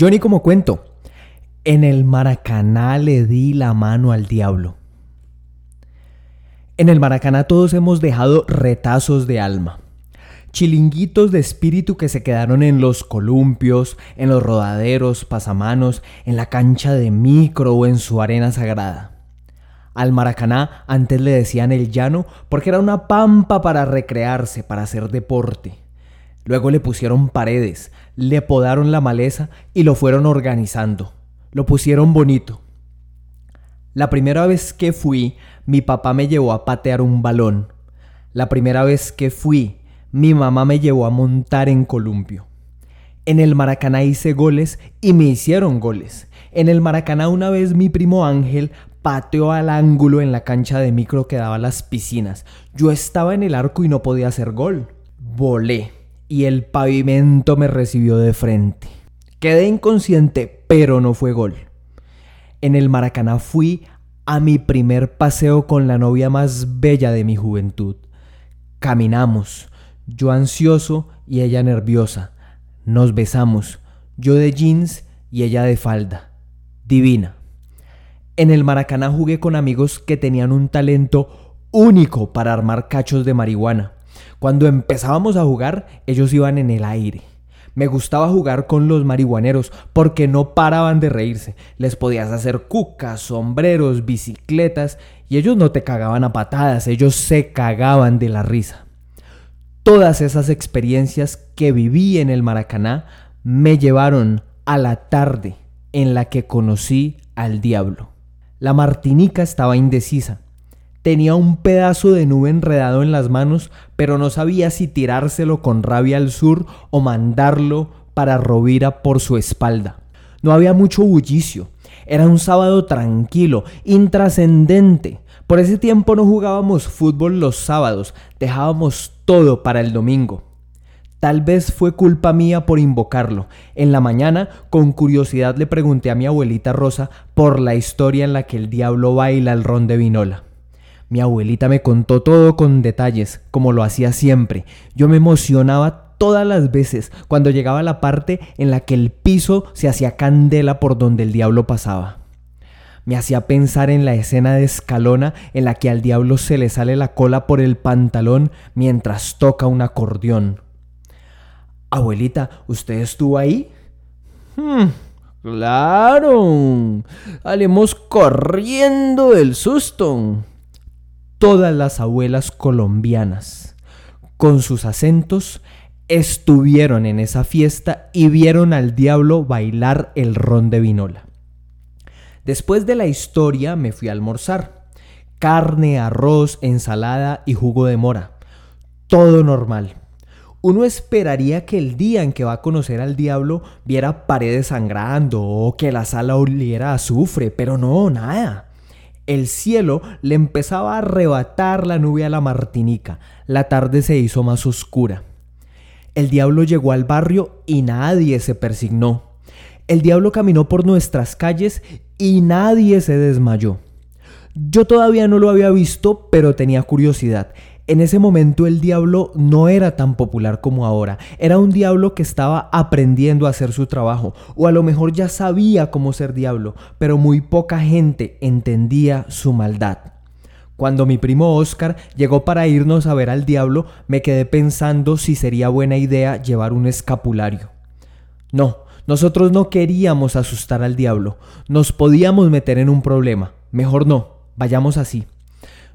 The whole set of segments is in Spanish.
Yo ni como cuento. En el Maracaná le di la mano al diablo. En el Maracaná todos hemos dejado retazos de alma. Chilinguitos de espíritu que se quedaron en los columpios, en los rodaderos, pasamanos, en la cancha de micro o en su arena sagrada. Al Maracaná antes le decían el llano porque era una pampa para recrearse, para hacer deporte. Luego le pusieron paredes, le podaron la maleza y lo fueron organizando. Lo pusieron bonito. La primera vez que fui, mi papá me llevó a patear un balón. La primera vez que fui, mi mamá me llevó a montar en columpio. En el Maracaná hice goles y me hicieron goles. En el Maracaná una vez mi primo Ángel pateó al ángulo en la cancha de micro que daba las piscinas. Yo estaba en el arco y no podía hacer gol. Volé y el pavimento me recibió de frente. Quedé inconsciente, pero no fue gol. En el Maracaná fui a mi primer paseo con la novia más bella de mi juventud. Caminamos, yo ansioso y ella nerviosa. Nos besamos, yo de jeans y ella de falda. Divina. En el Maracaná jugué con amigos que tenían un talento único para armar cachos de marihuana. Cuando empezábamos a jugar, ellos iban en el aire. Me gustaba jugar con los marihuaneros porque no paraban de reírse. Les podías hacer cucas, sombreros, bicicletas y ellos no te cagaban a patadas, ellos se cagaban de la risa. Todas esas experiencias que viví en el Maracaná me llevaron a la tarde en la que conocí al diablo. La Martinica estaba indecisa. Tenía un pedazo de nube enredado en las manos, pero no sabía si tirárselo con rabia al sur o mandarlo para Rovira por su espalda. No había mucho bullicio. Era un sábado tranquilo, intrascendente. Por ese tiempo no jugábamos fútbol los sábados, dejábamos todo para el domingo. Tal vez fue culpa mía por invocarlo. En la mañana, con curiosidad le pregunté a mi abuelita Rosa por la historia en la que el diablo baila el ron de vinola. Mi abuelita me contó todo con detalles, como lo hacía siempre. Yo me emocionaba todas las veces cuando llegaba la parte en la que el piso se hacía candela por donde el diablo pasaba. Me hacía pensar en la escena de Escalona en la que al diablo se le sale la cola por el pantalón mientras toca un acordeón. Abuelita, ¿usted estuvo ahí? Hmm, claro. Salimos corriendo del susto todas las abuelas colombianas, con sus acentos, estuvieron en esa fiesta y vieron al diablo bailar el ron de vinola. Después de la historia me fui a almorzar. Carne, arroz, ensalada y jugo de mora. Todo normal. Uno esperaría que el día en que va a conocer al diablo viera paredes sangrando o que la sala oliera azufre, pero no, nada. El cielo le empezaba a arrebatar la nube a la Martinica. La tarde se hizo más oscura. El diablo llegó al barrio y nadie se persignó. El diablo caminó por nuestras calles y nadie se desmayó. Yo todavía no lo había visto, pero tenía curiosidad. En ese momento el diablo no era tan popular como ahora. Era un diablo que estaba aprendiendo a hacer su trabajo. O a lo mejor ya sabía cómo ser diablo, pero muy poca gente entendía su maldad. Cuando mi primo Oscar llegó para irnos a ver al diablo, me quedé pensando si sería buena idea llevar un escapulario. No, nosotros no queríamos asustar al diablo. Nos podíamos meter en un problema. Mejor no, vayamos así.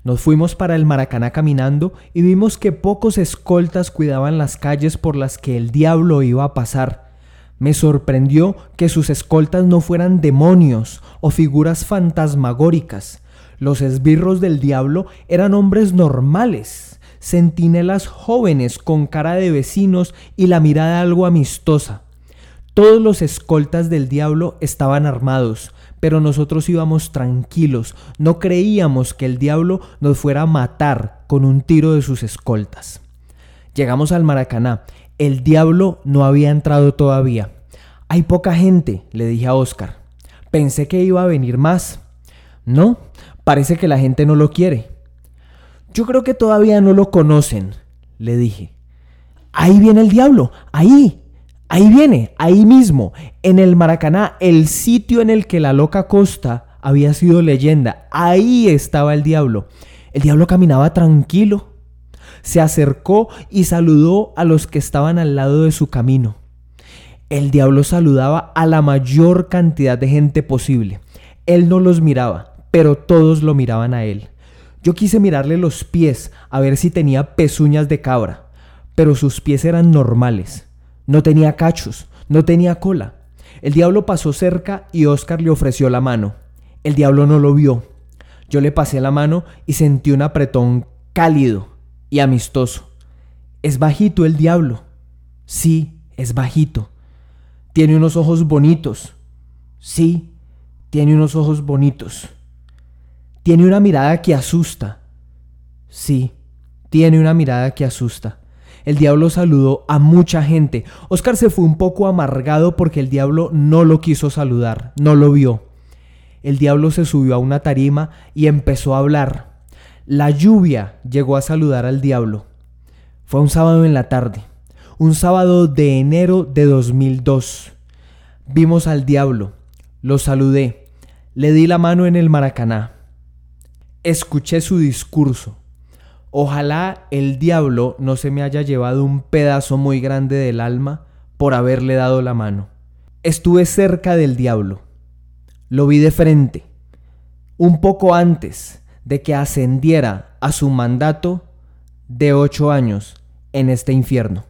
Nos fuimos para el Maracaná caminando y vimos que pocos escoltas cuidaban las calles por las que el diablo iba a pasar. Me sorprendió que sus escoltas no fueran demonios o figuras fantasmagóricas. Los esbirros del diablo eran hombres normales, centinelas jóvenes con cara de vecinos y la mirada algo amistosa. Todos los escoltas del diablo estaban armados, pero nosotros íbamos tranquilos, no creíamos que el diablo nos fuera a matar con un tiro de sus escoltas. Llegamos al Maracaná, el diablo no había entrado todavía. Hay poca gente, le dije a Oscar. Pensé que iba a venir más. No, parece que la gente no lo quiere. Yo creo que todavía no lo conocen, le dije. Ahí viene el diablo, ahí. Ahí viene, ahí mismo, en el Maracaná, el sitio en el que la loca Costa había sido leyenda. Ahí estaba el diablo. El diablo caminaba tranquilo. Se acercó y saludó a los que estaban al lado de su camino. El diablo saludaba a la mayor cantidad de gente posible. Él no los miraba, pero todos lo miraban a él. Yo quise mirarle los pies a ver si tenía pezuñas de cabra, pero sus pies eran normales. No tenía cachos, no tenía cola. El diablo pasó cerca y Oscar le ofreció la mano. El diablo no lo vio. Yo le pasé la mano y sentí un apretón cálido y amistoso. Es bajito el diablo. Sí, es bajito. Tiene unos ojos bonitos. Sí, tiene unos ojos bonitos. Tiene una mirada que asusta. Sí, tiene una mirada que asusta. El diablo saludó a mucha gente. Oscar se fue un poco amargado porque el diablo no lo quiso saludar, no lo vio. El diablo se subió a una tarima y empezó a hablar. La lluvia llegó a saludar al diablo. Fue un sábado en la tarde, un sábado de enero de 2002. Vimos al diablo, lo saludé, le di la mano en el Maracaná escuché su discurso. Ojalá el diablo no se me haya llevado un pedazo muy grande del alma por haberle dado la mano. Estuve cerca del diablo. Lo vi de frente. Un poco antes de que ascendiera a su mandato de ocho años en este infierno.